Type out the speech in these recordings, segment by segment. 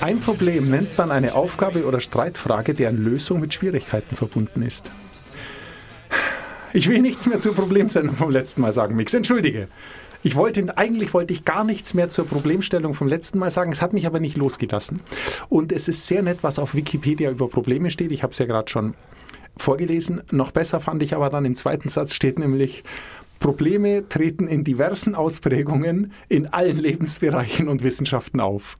Ein Problem nennt man eine Aufgabe oder Streitfrage, deren Lösung mit Schwierigkeiten verbunden ist. Ich will nichts mehr zur Problemsendung vom letzten Mal sagen, Mix. Entschuldige. Ich wollte, eigentlich wollte ich gar nichts mehr zur Problemstellung vom letzten Mal sagen. Es hat mich aber nicht losgelassen. Und es ist sehr nett, was auf Wikipedia über Probleme steht. Ich habe es ja gerade schon vorgelesen. Noch besser fand ich aber dann im zweiten Satz steht nämlich, Probleme treten in diversen Ausprägungen in allen Lebensbereichen und Wissenschaften auf.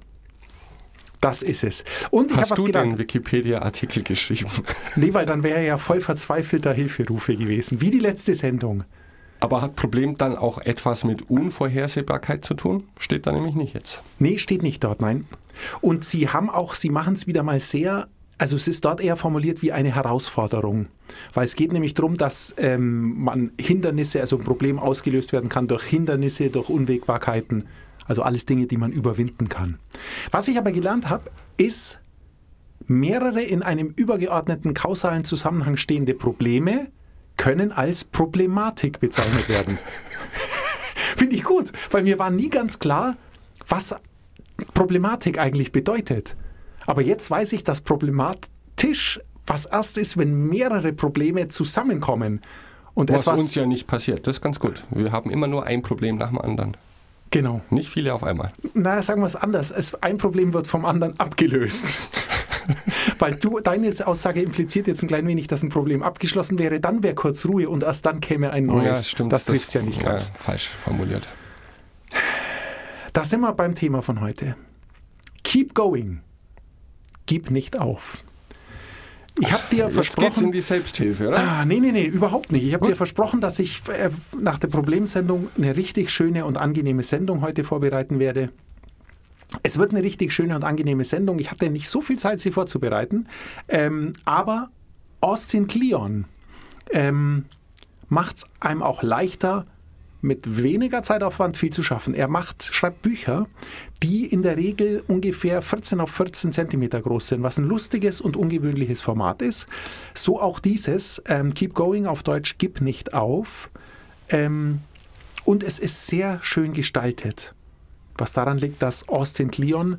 Das ist es. Und ich Hast was du gedacht. den Wikipedia-Artikel geschrieben? Nee, weil dann wäre er ja voll verzweifelter Hilferufe gewesen. Wie die letzte Sendung. Aber hat Problem dann auch etwas mit Unvorhersehbarkeit zu tun? Steht da nämlich nicht jetzt. Nee, steht nicht dort, nein. Und sie haben auch, sie machen es wieder mal sehr, also es ist dort eher formuliert wie eine Herausforderung. Weil es geht nämlich darum, dass ähm, man Hindernisse, also ein Problem ausgelöst werden kann durch Hindernisse, durch Unwägbarkeiten. Also alles Dinge, die man überwinden kann. Was ich aber gelernt habe, ist, mehrere in einem übergeordneten kausalen Zusammenhang stehende Probleme können als Problematik bezeichnet werden. Finde ich gut, weil mir war nie ganz klar, was Problematik eigentlich bedeutet. Aber jetzt weiß ich, dass problematisch was erst ist, wenn mehrere Probleme zusammenkommen. Und Was etwas. uns ja nicht passiert. Das ist ganz gut. Wir haben immer nur ein Problem nach dem anderen. genau. Nicht viele auf einmal. Na, sagen wir es anders. Es, ein Problem wird vom anderen abgelöst. Weil du, deine Aussage impliziert jetzt ein klein wenig, dass ein Problem abgeschlossen wäre, dann wäre kurz Ruhe und erst dann käme ein neues. Das trifft es ja nicht ganz. falsch formuliert. Da sind wir beim Thema von heute. Keep going. Gib nicht auf. Ich habe dir Jetzt geht's in versprochen. die Selbsthilfe, oder? Ah, nee, nee, nee, überhaupt nicht. Ich habe dir versprochen, dass ich äh, nach der Problemsendung eine richtig schöne und angenehme Sendung heute vorbereiten werde. Es wird eine richtig schöne und angenehme Sendung. Ich hatte nicht so viel Zeit, sie vorzubereiten. Ähm, aber Austin Kleon ähm, macht es einem auch leichter, mit weniger Zeitaufwand viel zu schaffen. Er macht, schreibt Bücher, die in der Regel ungefähr 14 auf 14 Zentimeter groß sind, was ein lustiges und ungewöhnliches Format ist. So auch dieses, ähm, Keep Going auf Deutsch, Gib nicht auf. Ähm, und es ist sehr schön gestaltet, was daran liegt, dass Austin Kleon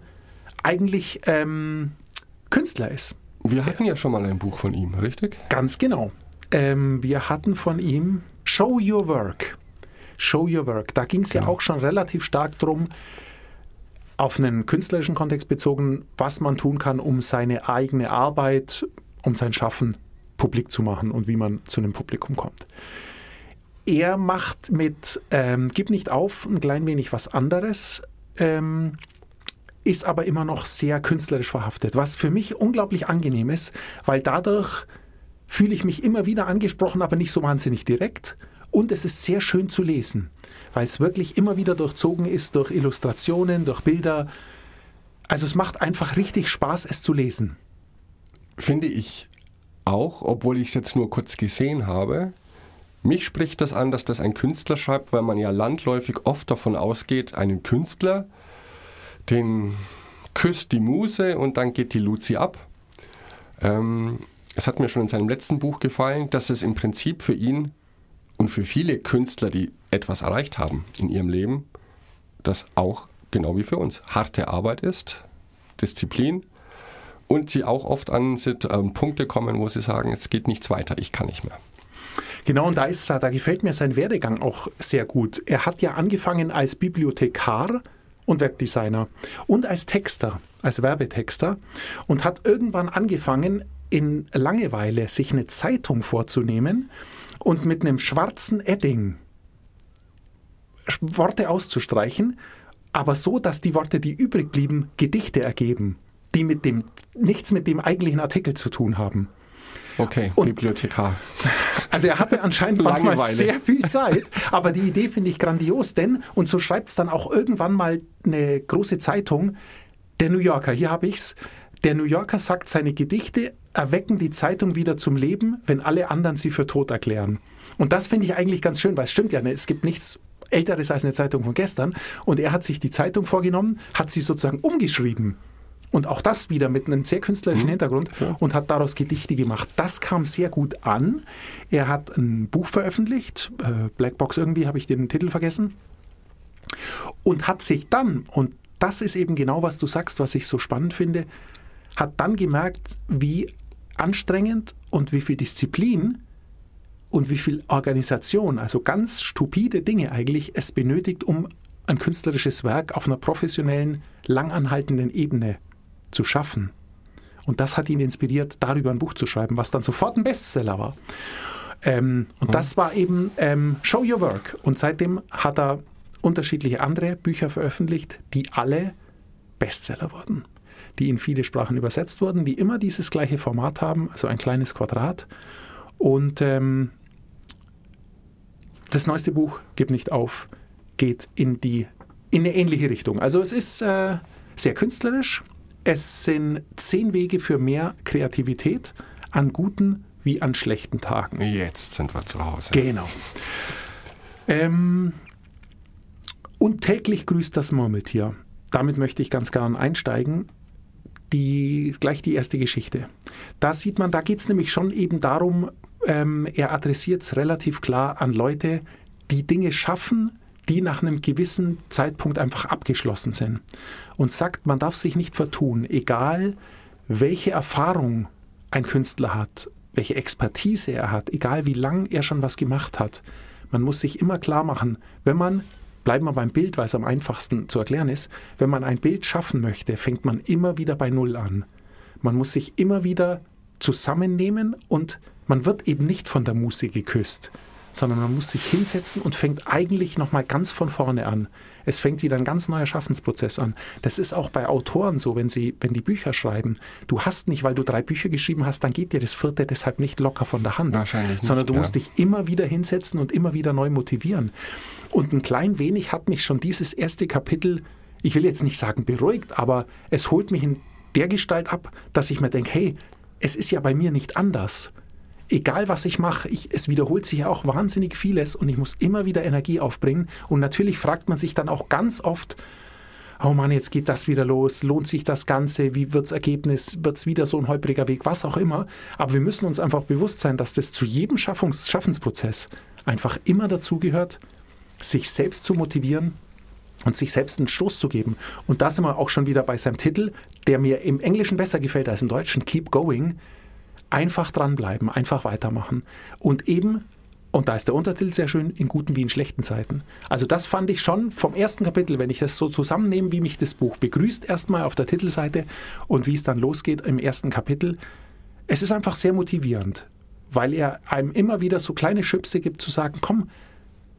eigentlich ähm, Künstler ist. Wir hatten ja schon mal ein Buch von ihm, richtig? Ganz genau. Ähm, wir hatten von ihm Show Your Work. Show Your Work. Da ging es ja Genau. auch schon relativ stark drum, auf einen künstlerischen Kontext bezogen, was man tun kann, um seine eigene Arbeit, um sein Schaffen publik zu machen und wie man zu einem Publikum kommt. Er macht mit ähm, Gib nicht auf ein klein wenig was anderes, ähm, ist aber immer noch sehr künstlerisch verhaftet, was für mich unglaublich angenehm ist, weil dadurch fühle ich mich immer wieder angesprochen, aber nicht so wahnsinnig direkt. Und es ist sehr schön zu lesen, weil es wirklich immer wieder durchzogen ist durch Illustrationen, durch Bilder. Also es macht einfach richtig Spaß, es zu lesen. Finde ich auch, obwohl ich es jetzt nur kurz gesehen habe. Mich spricht das an, dass das ein Künstler schreibt, weil man ja landläufig oft davon ausgeht, einen Künstler, den küsst die Muse und dann geht die Luzi ab. Ähm, es hat mir schon in seinem letzten Buch gefallen, dass es im Prinzip für ihn und für viele Künstler, die etwas erreicht haben in ihrem Leben, das auch genau wie für uns harte Arbeit ist, Disziplin und sie auch oft an ähm, Punkte kommen, wo sie sagen, es geht nichts weiter, ich kann nicht mehr. Genau, und da, ist, da gefällt mir sein Werdegang auch sehr gut. Er hat ja angefangen als Bibliothekar und Webdesigner und als Texter, als Werbetexter und hat irgendwann angefangen, in Langeweile sich eine Zeitung vorzunehmen und mit einem schwarzen Edding Worte auszustreichen, aber so, dass die Worte, die übrig blieben, Gedichte ergeben, die mit dem, nichts mit dem eigentlichen Artikel zu tun haben. Okay, Und- Bibliothekar. Also er hatte anscheinend manchmal sehr viel Zeit, aber die Idee finde ich grandios, denn, und so schreibt es dann auch irgendwann mal eine große Zeitung, der New Yorker, hier habe ich's, der New Yorker sagt, seine Gedichte erwecken die Zeitung wieder zum Leben, wenn alle anderen sie für tot erklären. Und das finde ich eigentlich ganz schön, weil es stimmt ja, ne? es gibt nichts Älteres als eine Zeitung von gestern. Und er hat sich die Zeitung vorgenommen, hat sie sozusagen umgeschrieben. Und auch das wieder mit einem sehr künstlerischen Hintergrund und hat daraus Gedichte gemacht. Das kam sehr gut an. Er hat ein Buch veröffentlicht, äh, Black Box irgendwie, habe ich den Titel vergessen. Und hat sich dann, und das ist eben genau, was du sagst, was ich so spannend finde, hat dann gemerkt, wie anstrengend und wie viel Disziplin und wie viel Organisation, also ganz stupide Dinge eigentlich, es benötigt, um ein künstlerisches Werk auf einer professionellen, langanhaltenden Ebene zu schaffen. Und das hat ihn inspiriert, darüber ein Buch zu schreiben, was dann sofort ein Bestseller war. Ähm, und mhm. das war eben ähm, Show Your Work. Und seitdem hat er unterschiedliche andere Bücher veröffentlicht, die alle Bestseller wurden, die in viele Sprachen übersetzt wurden, die immer dieses gleiche Format haben, also ein kleines Quadrat. Und ähm, das neueste Buch, Gib nicht auf, geht in, die, in eine ähnliche Richtung. Also es ist äh, sehr künstlerisch. Es sind zehn Wege für mehr Kreativität an guten wie an schlechten Tagen. Jetzt sind wir zu Hause. Genau. Ähm, und täglich grüßt das Murmeltier. Damit möchte ich ganz gern einsteigen. Die, gleich die erste Geschichte. Da sieht man, da geht es nämlich schon eben darum, ähm, er adressiert es relativ klar an Leute, die Dinge schaffen, die nach einem gewissen Zeitpunkt einfach abgeschlossen sind. Und sagt, man darf sich nicht vertun, egal welche Erfahrung ein Künstler hat, welche Expertise er hat, egal wie lang er schon was gemacht hat. Man muss sich immer klar machen, wenn man, bleiben wir beim Bild, weil es am einfachsten zu erklären ist, wenn man ein Bild schaffen möchte, fängt man immer wieder bei Null an. Man muss sich immer wieder zusammennehmen und man wird eben nicht von der Muse geküsst sondern man muss sich hinsetzen und fängt eigentlich nochmal ganz von vorne an. Es fängt wieder ein ganz neuer Schaffensprozess an. Das ist auch bei Autoren so, wenn sie, wenn die Bücher schreiben. Du hast nicht, weil du drei Bücher geschrieben hast, dann geht dir das vierte deshalb nicht locker von der Hand. Wahrscheinlich. Sondern nicht, du musst dich immer wieder hinsetzen und immer wieder neu motivieren. Und ein klein wenig hat mich schon dieses erste Kapitel, ich will jetzt nicht sagen beruhigt, aber es holt mich in der Gestalt ab, dass ich mir denke, hey, es ist ja bei mir nicht anders egal was ich mache, ich, es wiederholt sich ja auch wahnsinnig vieles und ich muss immer wieder Energie aufbringen. Und natürlich fragt man sich dann auch ganz oft, oh Mann, jetzt geht das wieder los, lohnt sich das Ganze, wie wird das Ergebnis, wird es wieder so ein holpriger Weg, was auch immer. Aber wir müssen uns einfach bewusst sein, dass das zu jedem Schaffungs Schaffensprozess einfach immer dazugehört, sich selbst zu motivieren und sich selbst einen Stoß zu geben. Und da sind wir auch schon wieder bei seinem Titel, der mir im Englischen besser gefällt als im Deutschen, Keep Going einfach dranbleiben, einfach weitermachen. Und eben, und da ist der Untertitel sehr schön, in guten wie in schlechten Zeiten. Also das fand ich schon vom ersten Kapitel, wenn ich das so zusammennehme, wie mich das Buch begrüßt, erstmal auf der Titelseite und wie es dann losgeht im ersten Kapitel. Es ist einfach sehr motivierend, weil er einem immer wieder so kleine Schüpse gibt, zu sagen, komm,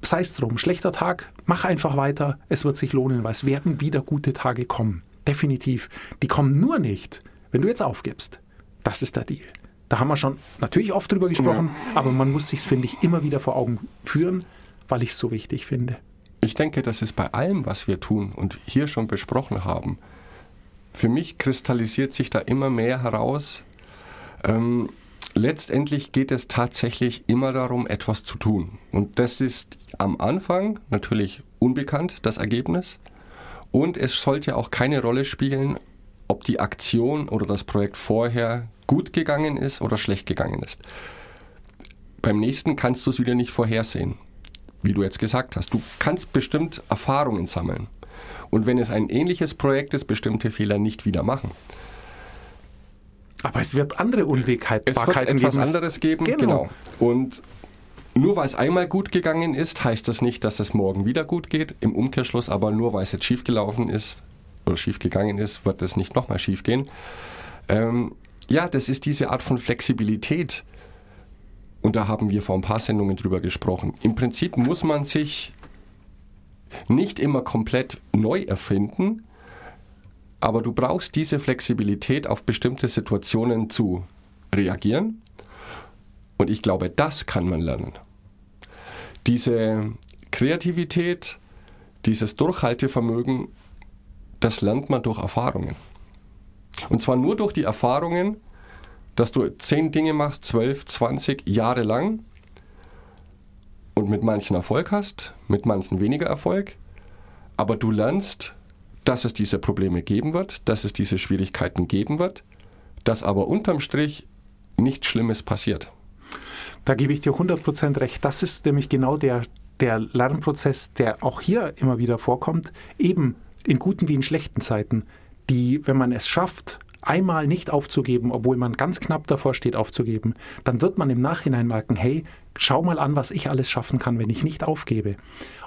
sei es drum, schlechter Tag, mach einfach weiter, es wird sich lohnen, weil es werden wieder gute Tage kommen. Definitiv. Die kommen nur nicht, wenn du jetzt aufgibst. Das ist der Deal. Da haben wir schon natürlich oft drüber gesprochen, ja. aber man muss sich finde ich, immer wieder vor Augen führen, weil ich es so wichtig finde. Ich denke, das ist bei allem, was wir tun und hier schon besprochen haben. Für mich kristallisiert sich da immer mehr heraus. Ähm, letztendlich geht es tatsächlich immer darum, etwas zu tun. Und das ist am Anfang natürlich unbekannt, das Ergebnis. Und es sollte auch keine Rolle spielen, ob die Aktion oder das Projekt vorher gut gegangen ist oder schlecht gegangen ist. Beim nächsten kannst du es wieder nicht vorhersehen, wie du jetzt gesagt hast. Du kannst bestimmt Erfahrungen sammeln. Und wenn es ein ähnliches Projekt ist, bestimmte Fehler nicht wieder machen. Aber es wird andere Unwegbarkeiten Es wird etwas geben. anderes geben, genau. genau. Und nur weil es einmal gut gegangen ist, heißt das nicht, dass es morgen wieder gut geht. Im Umkehrschluss aber nur weil es jetzt schief gelaufen ist oder schief gegangen ist, wird es nicht nochmal schief gehen. Ähm, ja, das ist diese Art von Flexibilität. Und da haben wir vor ein paar Sendungen drüber gesprochen. Im Prinzip muss man sich nicht immer komplett neu erfinden, aber du brauchst diese Flexibilität, auf bestimmte Situationen zu reagieren. Und ich glaube, das kann man lernen. Diese Kreativität, dieses Durchhaltevermögen, das lernt man durch Erfahrungen. Und zwar nur durch die Erfahrungen, dass du zehn Dinge machst, zwölf, zwanzig Jahre lang und mit manchen Erfolg hast, mit manchen weniger Erfolg, aber du lernst, dass es diese Probleme geben wird, dass es diese Schwierigkeiten geben wird, dass aber unterm Strich nichts Schlimmes passiert. Da gebe ich dir 100% recht. Das ist nämlich genau der, der Lernprozess, der auch hier immer wieder vorkommt, eben in guten wie in schlechten Zeiten, die, wenn man es schafft, einmal nicht aufzugeben, obwohl man ganz knapp davor steht aufzugeben, dann wird man im Nachhinein merken, hey, schau mal an, was ich alles schaffen kann, wenn ich nicht aufgebe.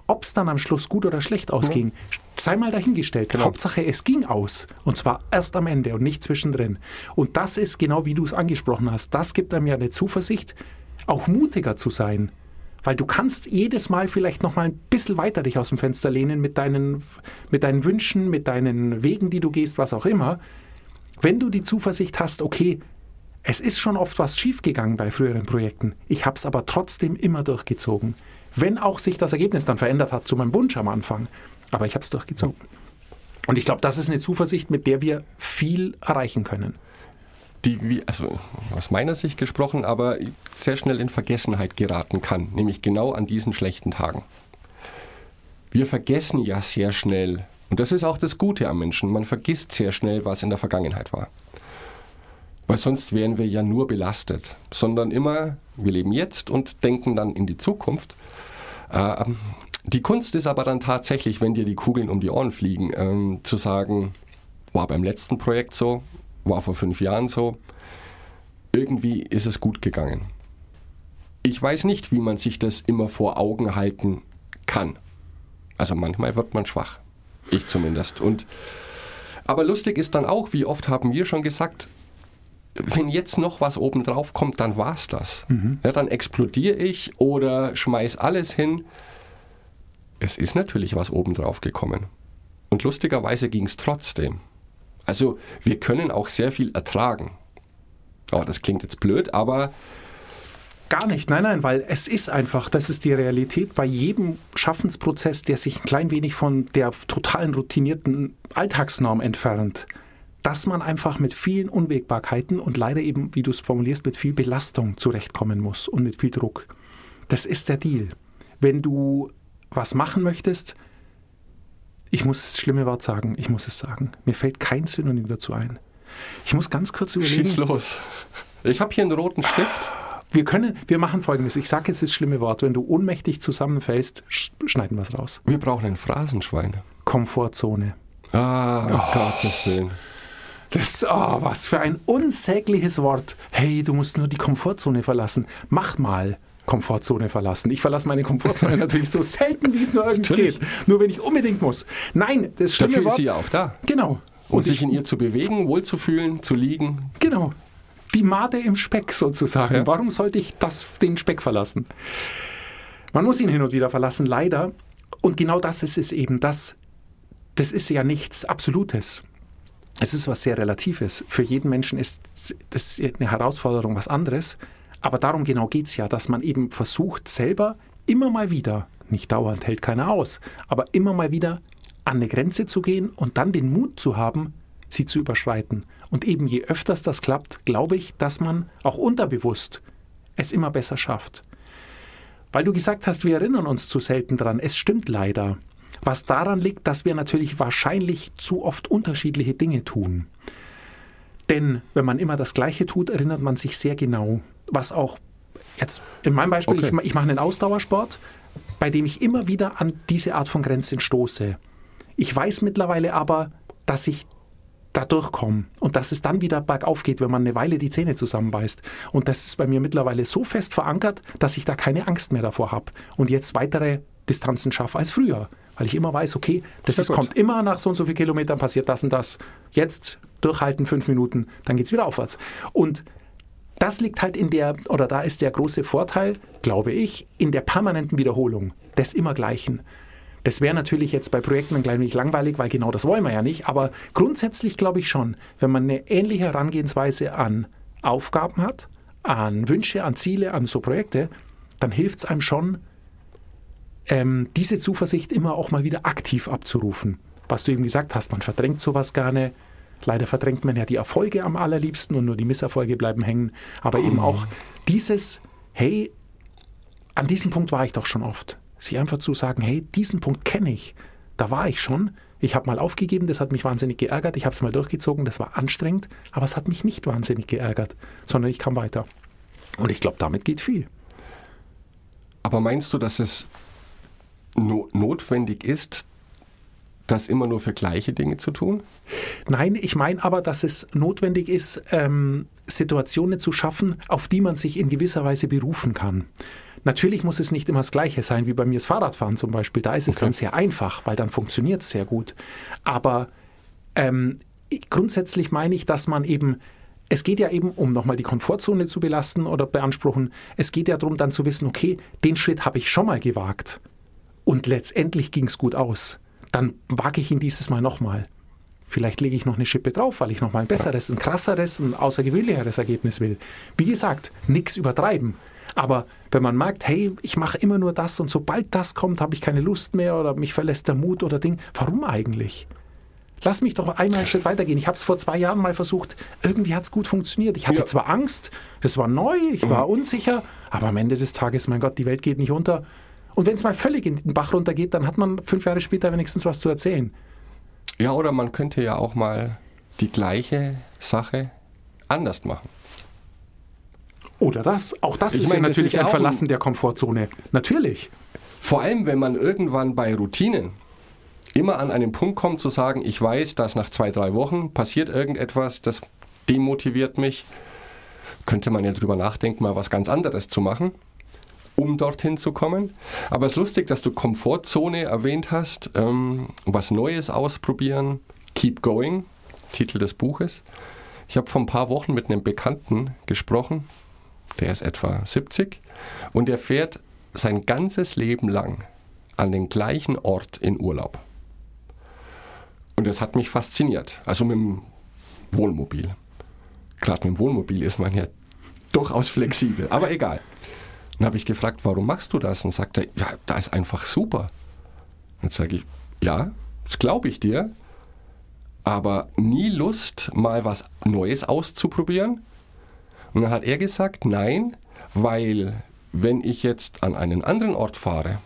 Ob es dann am Schluss gut oder schlecht ausging, sei mal dahingestellt. Genau. Hauptsache, es ging aus. Und zwar erst am Ende und nicht zwischendrin. Und das ist genau wie du es angesprochen hast. Das gibt einem ja eine Zuversicht, auch mutiger zu sein. Weil du kannst jedes Mal vielleicht noch mal ein bisschen weiter dich aus dem Fenster lehnen mit deinen, mit deinen Wünschen, mit deinen Wegen, die du gehst, was auch immer. Wenn du die Zuversicht hast, okay, es ist schon oft was schiefgegangen bei früheren Projekten, ich habe es aber trotzdem immer durchgezogen. Wenn auch sich das Ergebnis dann verändert hat zu meinem Wunsch am Anfang, aber ich habe es durchgezogen. Und ich glaube, das ist eine Zuversicht, mit der wir viel erreichen können. Die, wie, also aus meiner Sicht gesprochen, aber sehr schnell in Vergessenheit geraten kann, nämlich genau an diesen schlechten Tagen. Wir vergessen ja sehr schnell, und das ist auch das Gute am Menschen, man vergisst sehr schnell, was in der Vergangenheit war. Weil sonst wären wir ja nur belastet, sondern immer, wir leben jetzt und denken dann in die Zukunft. Äh, die Kunst ist aber dann tatsächlich, wenn dir die Kugeln um die Ohren fliegen, ähm, zu sagen, war beim letzten Projekt so, war vor fünf Jahren so, irgendwie ist es gut gegangen. Ich weiß nicht, wie man sich das immer vor Augen halten kann. Also manchmal wird man schwach. Ich zumindest. Und, aber lustig ist dann auch, wie oft haben wir schon gesagt, wenn jetzt noch was obendrauf kommt, dann war's das. Ja, dann explodiere ich oder schmeiß alles hin. Es ist natürlich was obendrauf gekommen. Und lustigerweise ging es trotzdem. Also wir können auch sehr viel ertragen. Oh, das klingt jetzt blöd, aber Gar nicht, nein, nein, weil es ist einfach, das ist die Realität bei jedem Schaffensprozess, der sich ein klein wenig von der totalen routinierten Alltagsnorm entfernt, dass man einfach mit vielen Unwägbarkeiten und leider eben, wie du es formulierst, mit viel Belastung zurechtkommen muss und mit viel Druck. Das ist der Deal. Wenn du was machen möchtest, ich muss das schlimme Wort sagen, ich muss es sagen. Mir fällt kein Synonym dazu ein. Ich muss ganz kurz überlegen. schieß los. Ich habe hier einen roten Stift. Wir können, wir machen folgendes. Ich sage jetzt das schlimme Wort. Wenn du ohnmächtig zusammenfällst, sch schneiden wir es raus. Wir brauchen ein Phrasenschwein. Komfortzone. Ah, um Gottes Willen. Das, oh, was für ein unsägliches Wort. Hey, du musst nur die Komfortzone verlassen. Mach mal. Komfortzone verlassen. Ich verlasse meine Komfortzone natürlich so selten, wie es nur irgendwie Natürlich. geht. Nur wenn ich unbedingt muss. Nein, das schlimme Dafür ist Wort. sie ja auch da. Genau. Um Und sich ich, in ihr zu bewegen, wohlzufühlen, zu liegen. genau. Die Made im Speck sozusagen. Ja. Warum sollte ich das, den Speck verlassen? Man muss ihn hin und wieder verlassen, leider. Und genau das ist es eben. Das, das ist ja nichts Absolutes. Es ist was sehr Relatives. Für jeden Menschen ist das eine Herausforderung was anderes. Aber darum genau geht es ja, dass man eben versucht, selber immer mal wieder, nicht dauernd hält keiner aus, aber immer mal wieder an eine Grenze zu gehen und dann den Mut zu haben, sie zu überschreiten. Und eben je öfters das klappt, glaube ich, dass man auch unterbewusst es immer besser schafft. Weil du gesagt hast, wir erinnern uns zu selten dran. Es stimmt leider. Was daran liegt, dass wir natürlich wahrscheinlich zu oft unterschiedliche Dinge tun. Denn wenn man immer das Gleiche tut, erinnert man sich sehr genau. Was auch jetzt in meinem Beispiel, Okay. ich, ich mache einen Ausdauersport, bei dem ich immer wieder an diese Art von Grenzen stoße. Ich weiß mittlerweile aber, dass ich da durchkomme und dass es dann wieder bergauf geht, wenn man eine Weile die Zähne zusammenbeißt. Und das ist bei mir mittlerweile so fest verankert, dass ich da keine Angst mehr davor habe und jetzt weitere Distanzen schaffe als früher. Weil ich immer weiß, okay, das ist, kommt immer nach so und so viel Kilometern, passiert das und das. Jetzt durchhalten, fünf Minuten, dann geht es wieder aufwärts. Und das liegt halt in der, oder da ist der große Vorteil, glaube ich, in der permanenten Wiederholung des Immergleichen. Das wäre natürlich jetzt bei Projekten ein klein wenig langweilig, weil genau das wollen wir ja nicht. Aber grundsätzlich glaube ich schon, wenn man eine ähnliche Herangehensweise an Aufgaben hat, an Wünsche, an Ziele, an so Projekte, dann hilft es einem schon, ähm, diese Zuversicht immer auch mal wieder aktiv abzurufen. Was du eben gesagt hast, man verdrängt sowas gerne. Leider verdrängt man ja die Erfolge am allerliebsten und nur die Misserfolge bleiben hängen. Aber eben auch dieses, hey, an diesem Punkt war ich doch schon oft. Sich einfach zu sagen, hey, diesen Punkt kenne ich. Da war ich schon. Ich habe mal aufgegeben, das hat mich wahnsinnig geärgert. Ich habe es mal durchgezogen, das war anstrengend, aber es hat mich nicht wahnsinnig geärgert, sondern ich kam weiter. Und ich glaube, damit geht viel. Aber meinst du, dass es no notwendig ist, das immer nur für gleiche Dinge zu tun? Nein, ich meine aber, dass es notwendig ist, ähm, Situationen zu schaffen, auf die man sich in gewisser Weise berufen kann. Natürlich muss es nicht immer das Gleiche sein, wie bei mir das Fahrradfahren zum Beispiel. Da ist es Okay. dann sehr einfach, weil dann funktioniert es sehr gut. Aber ähm, grundsätzlich meine ich, dass man eben, es geht ja eben, um nochmal die Komfortzone zu belasten oder beanspruchen, es geht ja darum dann zu wissen, okay, den Schritt habe ich schon mal gewagt und letztendlich ging es gut aus. Dann wage ich ihn dieses Mal nochmal. Vielleicht lege ich noch eine Schippe drauf, weil ich nochmal ein besseres, ein krasseres, ein außergewöhnlicheres Ergebnis will. Wie gesagt, nichts übertreiben. Aber wenn man merkt, hey, ich mache immer nur das und sobald das kommt, habe ich keine Lust mehr oder mich verlässt der Mut oder Ding, warum eigentlich? Lass mich doch einmal einen Schritt weitergehen. Ich habe es vor zwei Jahren mal versucht. Irgendwie hat es gut funktioniert. Ich hatte Ja. zwar Angst, es war neu, ich war unsicher, aber am Ende des Tages, mein Gott, die Welt geht nicht unter. Und wenn es mal völlig in den Bach runtergeht, dann hat man fünf Jahre später wenigstens was zu erzählen. Ja, oder man könnte ja auch mal die gleiche Sache anders machen. Oder das. Auch das Ich ist meine, ja natürlich ein Verlassen der Komfortzone. Natürlich. Vor allem, wenn man irgendwann bei Routinen immer an einen Punkt kommt zu sagen, ich weiß, dass nach zwei, drei Wochen passiert irgendetwas, das demotiviert mich, könnte man ja drüber nachdenken, mal was ganz anderes zu machen, um dorthin zu kommen. Aber es ist lustig, dass du Komfortzone erwähnt hast, ähm, was Neues ausprobieren, Keep Going, Titel des Buches. Ich habe vor ein paar Wochen mit einem Bekannten gesprochen, der ist etwa 70 und der fährt sein ganzes Leben lang an den gleichen Ort in Urlaub. Und das hat mich fasziniert. Also mit dem Wohnmobil. Gerade mit dem Wohnmobil ist man ja durchaus flexibel, aber egal. Dann habe ich gefragt, warum machst du das? Und sagt er, ja, da ist einfach super. Dann sage ich, ja, das glaube ich dir, aber nie Lust, mal was Neues auszuprobieren? Und dann hat er gesagt, nein, weil wenn ich jetzt an einen anderen Ort fahre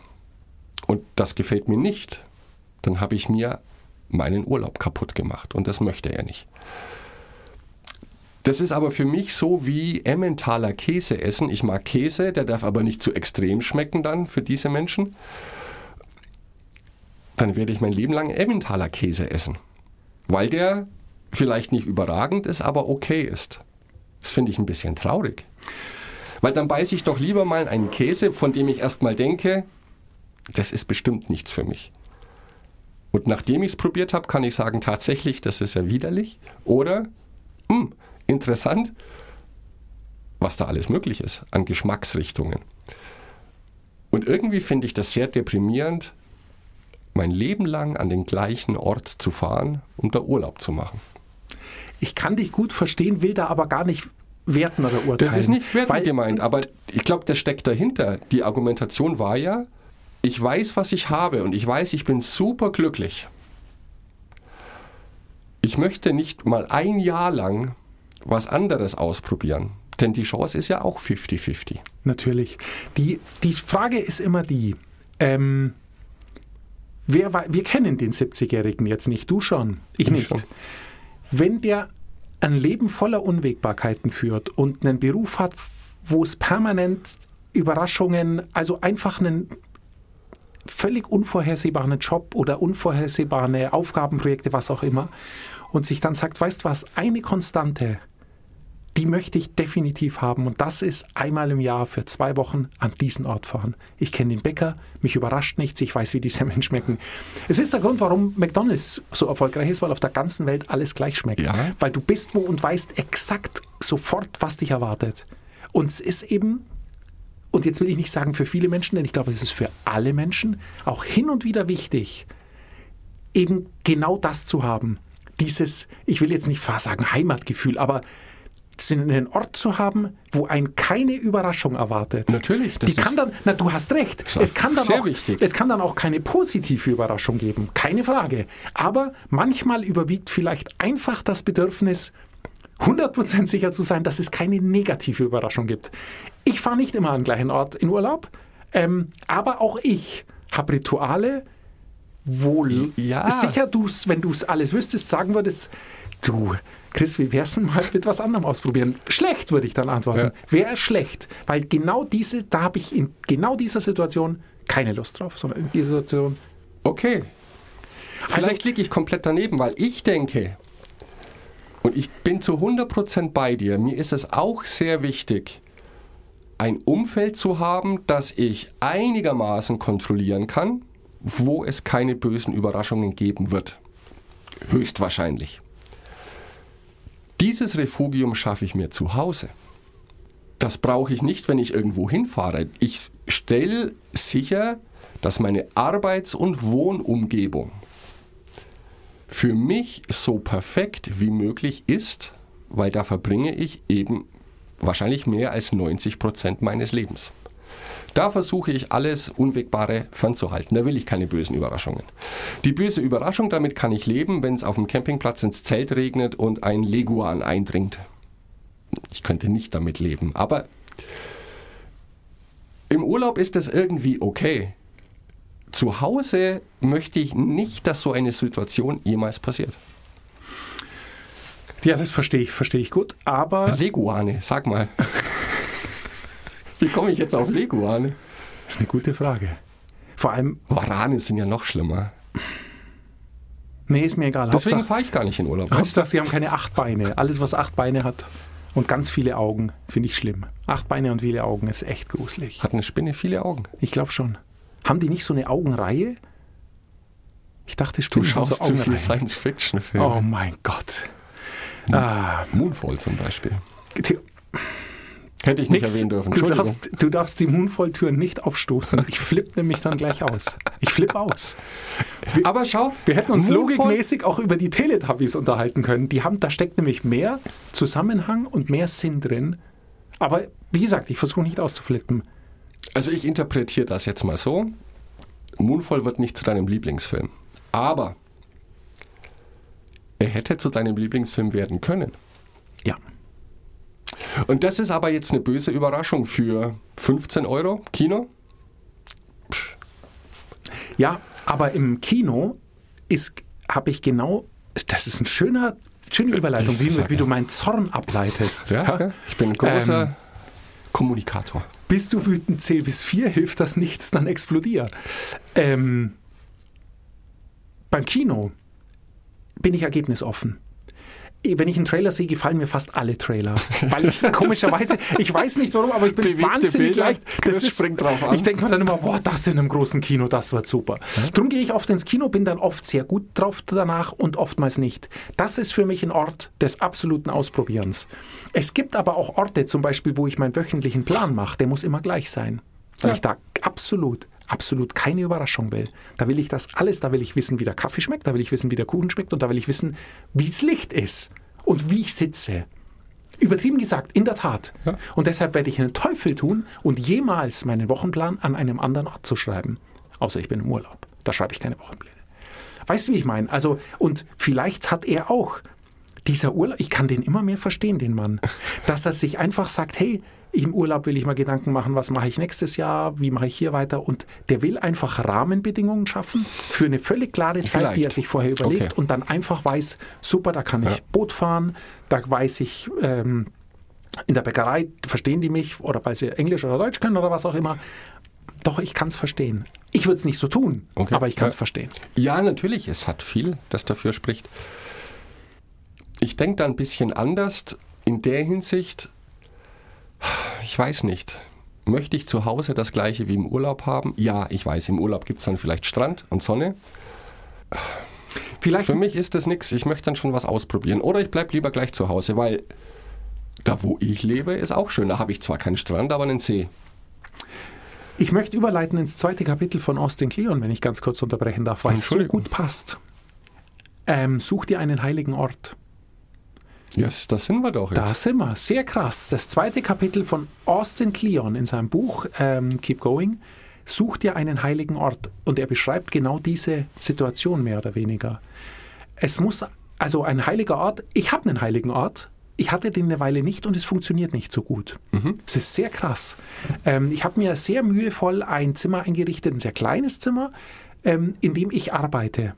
und das gefällt mir nicht, dann habe ich mir meinen Urlaub kaputt gemacht und das möchte er nicht. Das ist aber für mich so wie Emmentaler Käse essen. Ich mag Käse, der darf aber nicht zu extrem schmecken dann für diese Menschen. Dann werde ich mein Leben lang Emmentaler Käse essen, weil der vielleicht nicht überragend ist, aber okay ist. Das finde ich ein bisschen traurig. Weil dann beiße ich doch lieber mal einen Käse, von dem ich erstmal denke, das ist bestimmt nichts für mich. Und nachdem ich es probiert habe, kann ich sagen, tatsächlich, das ist ja widerlich. Oder, hm, interessant, was da alles möglich ist an Geschmacksrichtungen. Und irgendwie finde ich das sehr deprimierend, mein Leben lang an den gleichen Ort zu fahren, um da Urlaub zu machen. Ich kann dich gut verstehen, will da aber gar nicht werten oder urteilen. Das ist nicht wertend Weil- gemeint, aber ich glaube, das steckt dahinter. Die Argumentation war ja, ich weiß, was ich habe und ich weiß, ich bin super glücklich. Ich möchte nicht mal ein Jahr lang was anderes ausprobieren, denn die Chance ist ja auch 50-50. Natürlich. Die, die Frage ist immer die, ähm, wer, wir kennen den 70-Jährigen jetzt nicht, du schon, ich Ich nicht. schon. Wenn der ein Leben voller Unwägbarkeiten führt und einen Beruf hat, wo es permanent Überraschungen, also einfach einen völlig unvorhersehbaren Job oder unvorhersehbare Aufgabenprojekte, was auch immer, und sich dann sagt, weißt du was, eine Konstante, die möchte ich definitiv haben und das ist einmal im Jahr für zwei Wochen an diesen Ort fahren. Ich kenne den Bäcker, mich überrascht nichts, ich weiß, wie diese Menschen schmecken. Es ist der Grund, warum McDonald's so erfolgreich ist, weil auf der ganzen Welt alles gleich schmeckt. Ja. Weil du bist wo und weißt exakt sofort, was dich erwartet. Und es ist eben, und jetzt will ich nicht sagen für viele Menschen, denn ich glaube, es ist für alle Menschen auch hin und wieder wichtig, eben genau das zu haben. Dieses, ich will jetzt nicht sagen Heimatgefühl, aber einen Ort zu haben, wo einen keine Überraschung erwartet. Natürlich, das Die kann ist- dann, na du hast recht, es kann, dann sehr auch, wichtig. es kann dann auch keine positive Überraschung geben, keine Frage. Aber manchmal überwiegt vielleicht einfach das Bedürfnis, 100% sicher zu sein, dass es keine negative Überraschung gibt. Ich fahre nicht immer an den gleichen Ort in Urlaub, ähm, aber auch ich habe Rituale, wo Ja. sicher du wenn du es alles wüsstest, sagen würdest, du, Chris, wie wär's denn mal mit was anderem ausprobieren? Schlecht, würde ich dann antworten. Ja. Wäre schlecht, weil genau diese, da habe ich in genau dieser Situation keine Lust drauf, sondern in dieser Situation. Okay. Also- Vielleicht liege ich komplett daneben, weil ich denke, und ich bin zu 100% bei dir, mir ist es auch sehr wichtig, ein Umfeld zu haben, das ich einigermaßen kontrollieren kann, wo es keine bösen Überraschungen geben wird. Höchstwahrscheinlich. Dieses Refugium schaffe ich mir zu Hause. Das brauche ich nicht, wenn ich irgendwo hinfahre. Ich stelle sicher, dass meine Arbeits- und Wohnumgebung für mich so perfekt wie möglich ist, weil da verbringe ich eben wahrscheinlich mehr als 90 Prozent meines Lebens. Da versuche ich alles Unwegbare fernzuhalten. Da will ich keine bösen Überraschungen. Die böse Überraschung, damit kann ich leben, wenn es auf dem Campingplatz ins Zelt regnet und ein Leguan eindringt. Ich könnte nicht damit leben, aber im Urlaub ist das irgendwie okay. Zu Hause möchte ich nicht, dass so eine Situation jemals passiert. Ja, das verstehe ich, verstehe ich gut. Aber Leguane, sag mal. Wie komme ich jetzt auf Leguane? das ist eine gute Frage. Vor allem, Warane sind ja noch schlimmer. nee, ist mir egal. Deswegen fahre ich gar nicht in Urlaub. Hauptsache, sie haben keine acht Beine. Alles, was acht Beine hat und ganz viele Augen, finde ich schlimm. Acht Beine und viele Augen ist echt gruselig. Hat eine Spinne viele Augen. Ich glaube schon. Haben die nicht so eine Augenreihe? Ich dachte, Du Spinnen haben schaust so zu viel. Science-Fiction-Filme. Oh mein Gott. Ah, Moonfall zum Beispiel. die- Hätte ich nicht nix. erwähnen dürfen. Du darfst, du darfst die Moonfall-Tür nicht aufstoßen. Ich flippe nämlich dann gleich aus. Ich flippe aus. Aber schau, Wir hätten uns Moonfall- logikmäßig auch über die Teletubbies unterhalten können. Die haben, da steckt nämlich mehr Zusammenhang und mehr Sinn drin. Aber wie gesagt, ich versuche nicht auszuflippen. Also ich interpretiere das jetzt mal so. Moonfall wird nicht zu deinem Lieblingsfilm. Aber er hätte zu deinem Lieblingsfilm werden können. Ja. Und das ist aber jetzt eine böse Überraschung für 15 Euro Kino. Ja, aber im Kino ist, habe ich genau, das ist ein schöner, schöne Überleitung, wie, wie du meinen Zorn ableitest. Ja, Ich bin ein großer Ähm, Kommunikator. Bist du wütend, zähl bis vier, hilft das nichts, dann explodier. Ähm, beim Kino bin ich ergebnisoffen. Wenn ich einen Trailer sehe, gefallen mir fast alle Trailer. Weil ich komischerweise, ich weiß nicht warum, aber ich bin Bewegte wahnsinnig Bilder, leicht. Chris springt drauf an. Ich denke mir dann immer, boah, das in einem großen Kino, das wird super. Drum gehe ich oft ins Kino, bin dann oft sehr gut drauf danach und oftmals nicht. Das ist für mich ein Ort des absoluten Ausprobierens. Es gibt aber auch Orte, zum Beispiel, wo ich meinen wöchentlichen Plan mache, der muss immer gleich sein. Weil Ja. ich da absolut, absolut keine Überraschung will. Da will ich das alles, da will ich wissen, wie der Kaffee schmeckt, da will ich wissen, wie der Kuchen schmeckt und da will ich wissen, wie das Licht ist und wie ich sitze. Übertrieben gesagt, in der Tat. Ja. Und deshalb werde ich einen Teufel tun und jemals meinen Wochenplan an einem anderen Ort zu schreiben. Außer ich bin im Urlaub. Da schreibe ich keine Wochenpläne. Weißt du, wie ich meine? Also, und vielleicht hat er auch dieser Urlaub, ich kann den immer mehr verstehen, den Mann, dass er sich einfach sagt, hey, im Urlaub will ich mal Gedanken machen, was mache ich nächstes Jahr, wie mache ich hier weiter und der will einfach Rahmenbedingungen schaffen für eine völlig klare Zeit, die er Vielleicht. sich vorher überlegt Okay. und dann einfach weiß, super, da kann ich Ja. Boot fahren, da weiß ich, ähm, in der Bäckerei verstehen die mich oder weil sie Englisch oder Deutsch können oder was auch immer. Doch, ich kann es verstehen. Ich würde es nicht so tun, Okay. aber ich kann es Ja. verstehen. Ja, natürlich, es hat viel, das dafür spricht. Ich denke da ein bisschen anders in der Hinsicht, ich weiß nicht, möchte ich zu Hause das gleiche wie im Urlaub haben? Ja, ich weiß, im Urlaub gibt es dann vielleicht Strand und Sonne. Vielleicht Für mich ist das nichts, ich möchte dann schon was ausprobieren. Oder ich bleibe lieber gleich zu Hause, weil da, wo ich lebe, ist auch schön. Da habe ich zwar keinen Strand, aber einen See. Ich möchte überleiten ins zweite Kapitel von Austin Kleon, wenn ich ganz kurz unterbrechen darf, weil es so gut passt. Ähm, such dir einen heiligen Ort. Ja, yes, da sind wir doch jetzt. Da sind wir. Sehr krass. Das zweite Kapitel von Austin Kleon in seinem Buch ähm, Keep Going. Such dir einen heiligen Ort. Und er beschreibt genau diese Situation mehr oder weniger. Es muss, also ein heiliger Ort, ich habe einen heiligen Ort. Ich hatte den eine Weile nicht und es funktioniert nicht so gut. Es ist sehr krass. Ähm, ich habe mir sehr mühevoll ein Zimmer eingerichtet, ein sehr kleines Zimmer, ähm, in dem ich arbeite.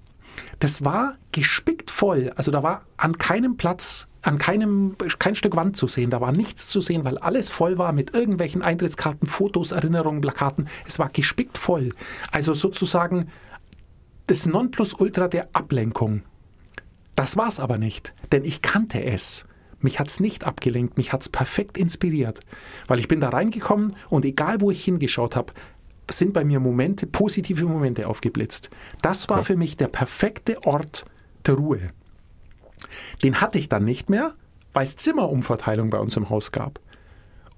Das war gespickt voll. Also da war an keinem Platz an keinem kein Stück Wand zu sehen. Da war nichts zu sehen, weil alles voll war mit irgendwelchen Eintrittskarten, Fotos, Erinnerungen, Plakaten. Es war gespickt voll. Also sozusagen das Nonplusultra der Ablenkung. Das war es aber nicht, denn ich kannte es. Mich hat es nicht abgelenkt, mich hat es perfekt inspiriert, weil ich bin da reingekommen und egal wo ich hingeschaut habe, sind bei mir Momente, positive Momente aufgeblitzt. Das war für mich der perfekte Ort der Ruhe. Den hatte ich dann nicht mehr, weil es Zimmerumverteilung bei uns im Haus gab.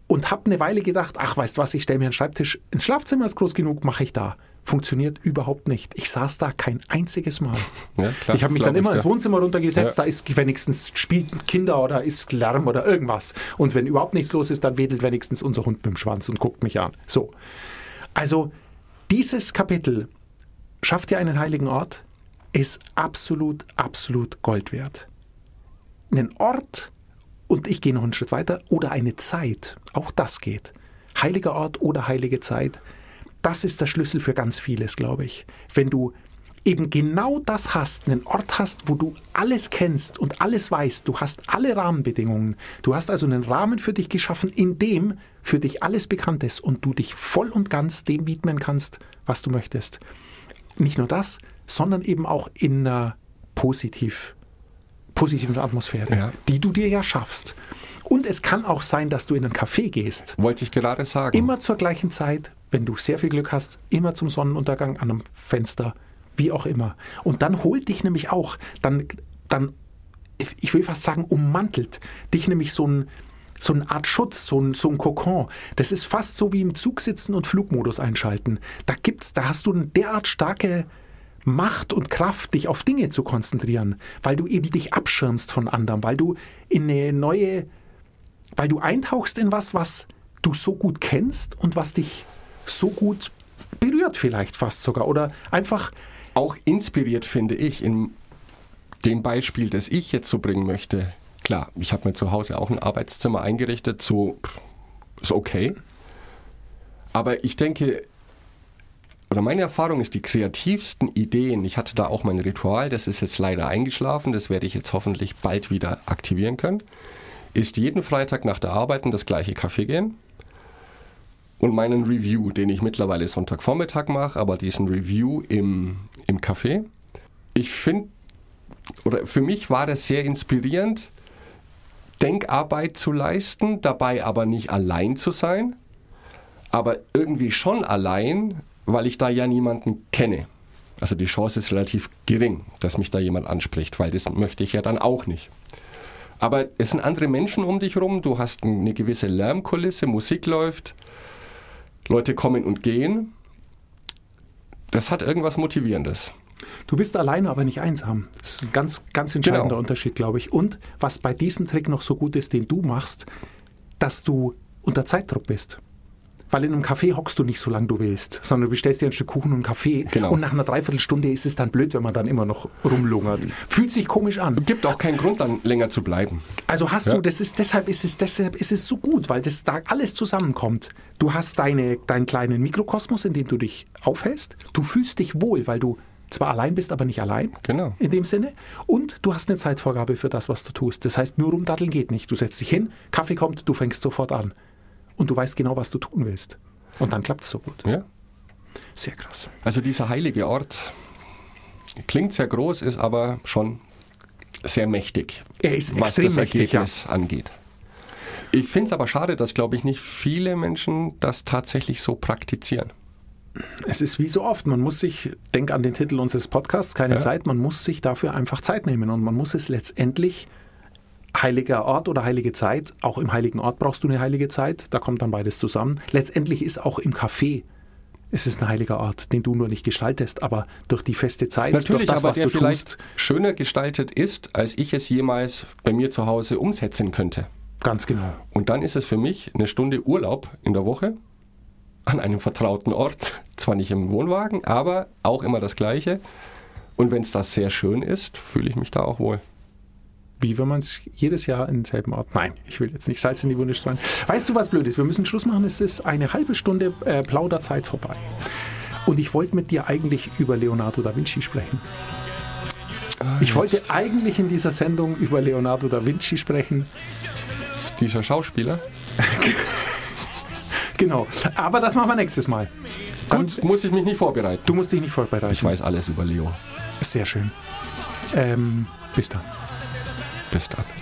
Und habe eine Weile gedacht, ach, weißt was, ich stelle mir einen Schreibtisch ins Schlafzimmer, ist groß genug, mache ich da. Funktioniert überhaupt nicht. Ich saß da kein einziges Mal. Ja, klar, ich habe mich dann immer ich, ins. Wohnzimmer runtergesetzt, Ja. da ist wenigstens spielen Kinder oder ist Lärm oder irgendwas. Und wenn überhaupt nichts los ist, dann wedelt wenigstens unser Hund mit dem Schwanz und guckt mich an. So. Also dieses Kapitel schafft dir einen heiligen Ort, ist absolut, absolut Gold wert. Einen Ort, und ich gehe noch einen Schritt weiter, oder eine Zeit, auch das geht. Heiliger Ort oder heilige Zeit, das ist der Schlüssel für ganz vieles, glaube ich. Wenn du eben genau das hast, einen Ort hast, wo du alles kennst und alles weißt, du hast alle Rahmenbedingungen, du hast also einen Rahmen für dich geschaffen, in dem für dich alles bekannt ist und du dich voll und ganz dem widmen kannst, was du möchtest. Nicht nur das, sondern eben auch in einer positiv, positiven Atmosphäre, Ja. die du dir ja schaffst. Und es kann auch sein, dass du in einen Café gehst, Wollte ich gerade sagen. immer zur gleichen Zeit, wenn du sehr viel Glück hast, immer zum Sonnenuntergang an einem Fenster, wie auch immer. Und dann holt dich nämlich auch, dann, dann ich will fast sagen, ummantelt dich nämlich so ein so eine Art Schutz, so ein, so ein Kokon. Das ist fast so wie im Zug sitzen und Flugmodus einschalten. Da gibt's, da hast du eine derart starke Macht und Kraft, dich auf Dinge zu konzentrieren, weil du eben dich abschirmst von anderen, weil du in eine neue, weil du eintauchst in was, was du so gut kennst und was dich so gut berührt vielleicht fast sogar oder einfach auch inspiriert, finde ich, in dem Beispiel, das ich jetzt so bringen möchte. Klar, ich habe mir zu Hause auch ein Arbeitszimmer eingerichtet, so ist okay. Aber ich denke, oder meine Erfahrung ist, die kreativsten Ideen, ich hatte da auch mein Ritual, das ist jetzt leider eingeschlafen, das werde ich jetzt hoffentlich bald wieder aktivieren können, ist jeden Freitag nach der Arbeit in das gleiche Café gehen und meinen Review, den ich mittlerweile Sonntagvormittag mache, aber diesen Review im, im Café. Ich finde, oder für mich war das sehr inspirierend, Denkarbeit zu leisten, dabei aber nicht allein zu sein, aber irgendwie schon allein, weil ich da ja niemanden kenne. Also die Chance ist relativ gering, dass mich da jemand anspricht, weil das möchte ich ja dann auch nicht. Aber es sind andere Menschen um dich rum, du hast eine gewisse Lärmkulisse, Musik läuft, Leute kommen und gehen. Das hat irgendwas Motivierendes. Du bist alleine, aber nicht einsam. Das ist ein ganz, ganz entscheidender Genau. Unterschied, glaube ich. Und was bei diesem Trick noch so gut ist, den du machst, dass du unter Zeitdruck bist. Weil in einem Café hockst du nicht so lange du willst, sondern du bestellst dir ein Stück Kuchen und einen Kaffee. Genau. Und nach einer Dreiviertelstunde ist es dann blöd, wenn man dann immer noch rumlungert. Fühlt sich komisch an. Gibt auch keinen Grund, dann länger zu bleiben. Also hast Ja. du, das ist, deshalb ist es, deshalb ist es so gut, weil das da alles zusammenkommt. Du hast deine, deinen kleinen Mikrokosmos, in dem du dich aufhältst. Du fühlst dich wohl, weil du zwar allein bist, aber nicht allein. Genau. In dem Sinne. Und du hast eine Zeitvorgabe für das, was du tust. Das heißt, nur rumdaddeln geht nicht. Du setzt dich hin, Kaffee kommt, du fängst sofort an. Und du weißt genau, was du tun willst. Und dann klappt es so gut. Ja? Sehr krass. Also dieser heilige Ort klingt sehr groß, ist aber schon sehr mächtig, Er ist was das mächtig, ja. Ergebnis angeht. Ich finde es aber schade, dass, glaube ich, nicht viele Menschen das tatsächlich so praktizieren. Es ist wie so oft, man muss sich, denk an den Titel unseres Podcasts, keine Ja. Zeit, man muss sich dafür einfach Zeit nehmen und man muss es letztendlich heiliger Ort oder heilige Zeit, auch im heiligen Ort brauchst du eine heilige Zeit, da kommt dann beides zusammen. Letztendlich ist auch im Café es ist ein heiliger Ort, den du nur nicht gestaltest, aber durch die feste Zeit, Natürlich, durch das, aber was der du vielleicht tust, schöner gestaltet ist, als ich es jemals bei mir zu Hause umsetzen könnte. ganz genau. Und dann ist es für mich eine Stunde Urlaub in der Woche an einem vertrauten Ort. Zwar nicht im Wohnwagen, aber auch immer das Gleiche. Und wenn es das sehr schön ist, fühle ich mich da auch wohl wie wenn man es jedes Jahr in denselben Ort. Nein, ich will jetzt nicht Salz in die Wunde streuen. Weißt du, was blöd ist? Wir müssen Schluss machen. Es ist eine halbe Stunde äh, Plauderzeit vorbei. Und ich wollte mit dir eigentlich über Leonardo da Vinci sprechen. Ah, ich wollte eigentlich in dieser Sendung über Leonardo da Vinci sprechen. Dieser Schauspieler? genau. Aber das machen wir nächstes Mal. Gut, Dann, muss ich mich nicht vorbereiten. Du musst dich nicht vorbereiten. Ich weiß alles über Leo. Sehr schön. Ähm, bis dann. Bis dann.